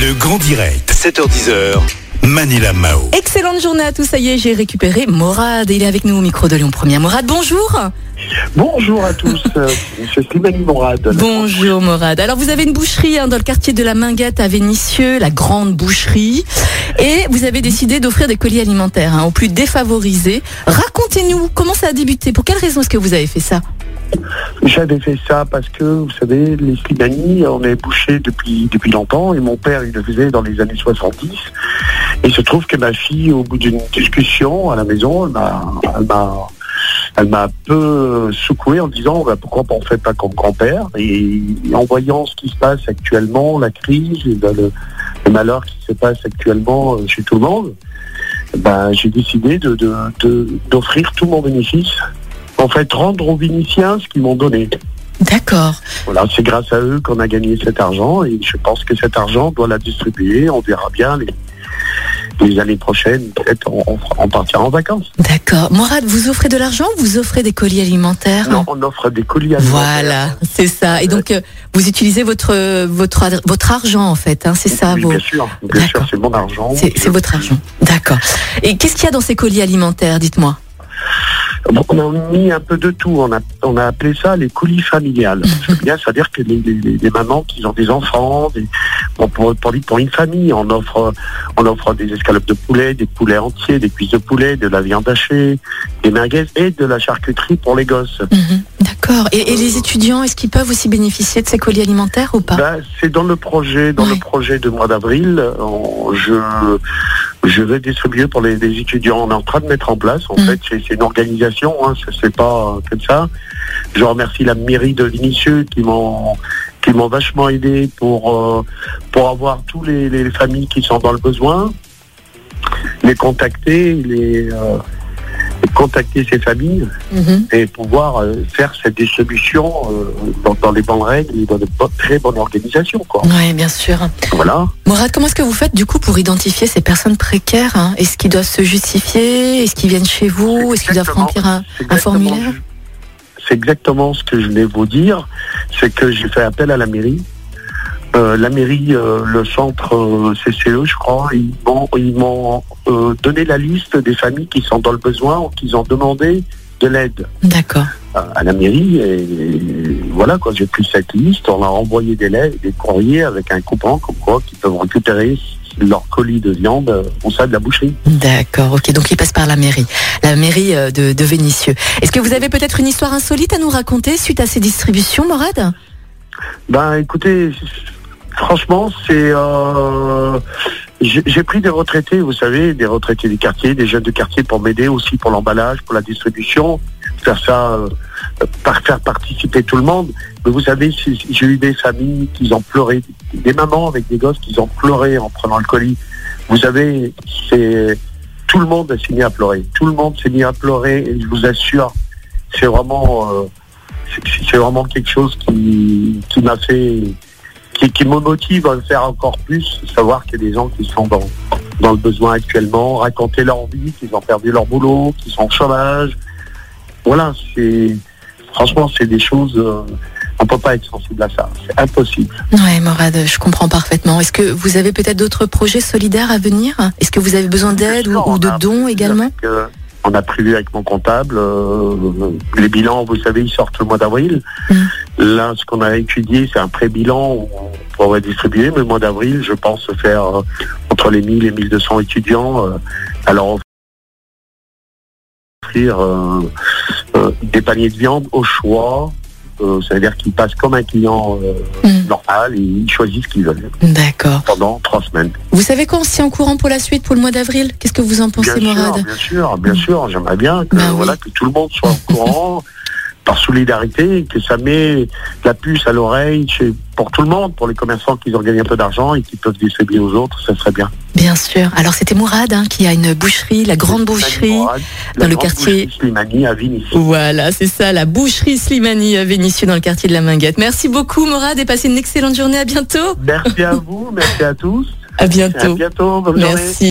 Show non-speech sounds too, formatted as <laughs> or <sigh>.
Le grand direct, 7h10h. Manila Mao. Excellente journée à tous, ça y est, j'ai récupéré Morad. Il est avec nous au micro de Lyon Première. Morad, bonjour. Bonjour à tous, euh, Monsieur Slimani Morad. Bonjour Morad. Alors vous avez une boucherie hein, dans le quartier de la Minguette à Vénissieux, la grande boucherie, et vous avez décidé d'offrir des colis alimentaires hein, aux plus défavorisés. Racontez-nous comment ça a débuté? Pour quelle raison est-ce que vous avez fait ça? J'avais fait ça parce que, vous savez, les Slimani, on est bouché depuis, depuis longtemps, et mon père, il le faisait dans les années 70. Et il se trouve que ma fille, au bout d'une discussion à la maison, elle m'a, elle m'a, un peu secoué en disant bah, pourquoi on ne fait pas comme grand-père? Et en voyant ce qui se passe actuellement, la crise, et ben, le, malheur qui se passe actuellement euh, chez tout le monde, ben, j'ai décidé d'offrir tout mon bénéfice. En fait, rendre aux Vénitiens ce qu'ils m'ont donné. D'accord. Voilà, c'est grâce à eux qu'on a gagné cet argent et je pense que cet argent on doit la distribuer. On verra bien les, les années prochaines. Peut-être on, partira en vacances. D'accord. Morad, vous offrez de l'argent ou vous offrez des colis alimentaires? Non, on offre des colis alimentaires. Voilà, c'est ça. Et donc, euh, vous utilisez votre votre votre argent en fait, hein, c'est ça. Oui, vos- bien sûr, bien sûr, c'est mon argent. C'est votre argent. D'accord. Et qu'est-ce qu'il y a dans ces colis alimentaires Dites-moi? On a mis un peu de tout. On a, on a appelé ça les colis familiales. <laughs> C'est-à-dire que les, les- les- les mamans qui ont des enfants, des, bon, pour, pour, pour une famille, on offre, on offre des escalopes de poulet, des poulets entiers, des cuisses de poulet, de la viande hachée, des merguez et de la charcuterie pour les gosses. Mhm. D'accord. Et, et les étudiants, est-ce qu'ils peuvent aussi bénéficier de ces colis alimentaires ou pas? Ben, c'est dans le projet, dans Ouais. le projet de mois d'avril. Je, je vais distribuer pour les, les étudiants. On est en train de mettre en place. En Mm. fait, c'est une organisation. Hein, c'est pas euh, comme ça. Je remercie la mairie de Vinicieux qui m'ont qui m'ont vachement aidé pour euh, pour avoir tous les, les familles qui sont dans le besoin, les contacter, les euh, contacter ces familles Mhm. et pouvoir euh, faire cette distribution euh, dans, dans les bonnes règles et dans de très bonnes organisations. Oui, bien sûr. Voilà. Morad, comment est-ce que vous faites du coup pour identifier ces personnes précaires hein? Est-ce qu'ils doivent se justifier? Est-ce qu'ils viennent chez vous? Est-ce qu'ils doivent remplir un, un formulaire? C'est exactement ce que je voulais vous dire. C'est que j'ai fait appel à la mairie. Euh, la mairie, euh, le centre euh, CCE, je crois, ils m'ont, ils m'ont donné la liste des familles qui sont dans le besoin ou qui ont demandé de l'aide D'accord. à, la mairie. Et, voilà, quoi, j'ai pris cette liste, on a envoyé des, lettres, des courriers avec un coupon comme quoi qu'ils peuvent récupérer leur colis de viande au sein de la boucherie. D'accord, ok, donc il passe par la mairie, la mairie de, de Vénissieux. Est-ce que vous avez peut-être une histoire insolite à nous raconter suite à ces distributions, Morad? Ben écoutez, franchement, c'est euh, j'ai pris des retraités, vous savez, des retraités du quartier, des jeunes de quartier pour m'aider aussi pour l'emballage, pour la distribution, faire ça, euh, par faire participer tout le monde. Mais vous savez, j'ai eu des familles qui ont pleuré, des mamans avec des gosses qui ont pleuré en prenant le colis. Vous savez, c'est tout le monde s'est mis à pleurer. Tout le monde s'est mis à pleurer et je vous assure, c'est vraiment euh, c'est vraiment quelque chose qui, qui m'a fait qui, qui me motive à le faire encore plus, savoir qu'il y a des gens qui sont dans, dans le besoin actuellement, raconter leur vie, qu'ils ont perdu leur boulot, qu'ils sont au chômage. Voilà, c'est franchement c'est des choses euh, on peut pas être sensible à ça, c'est impossible. Ouais, Morad, je comprends parfaitement. Est-ce que vous avez peut-être d'autres projets solidaires à venir? Est-ce que vous avez besoin d'aide ou, de dons également? avec, euh, On a prévu avec mon comptable, euh, les bilans, vous savez, ils sortent le mois d'avril. Mm. Là, ce qu'on a étudié, c'est un pré-bilan où on pourrait distribuer, mais le mois d'avril, je pense faire euh, entre les 1000 et 1200 étudiants. Euh, alors, offrir euh, euh, des paniers de viande au choix. Euh, ça veut dire qu'ils passent comme un client euh, Mm. normal et ils choisissent ce qu'ils veulent D'accord. pendant trois semaines. Vous savez quoi, tient au courant pour la suite, pour le mois d'avril? Qu'est-ce que vous en pensez, Bien sûr, bien sûr, bien sûr. J'aimerais bien que, Bah oui. voilà, que tout le monde soit au courant, par solidarité, que ça met la puce à l'oreille pour tout le monde, pour les commerçants qui ont gagné un peu d'argent et qui peuvent distribuer aux autres, ça serait bien. Bien sûr. Alors c'était Mourad hein, qui a une boucherie, la grande boucherie. Dans le quartier- Slimani à Vigny. Voilà, c'est ça, la boucherie Slimani à Vénissieux dans le quartier de la Minguette. Merci beaucoup, Morad, et passez une excellente journée. À bientôt. Merci à vous, merci à tous. À À bientôt. bientôt, journée. Merci.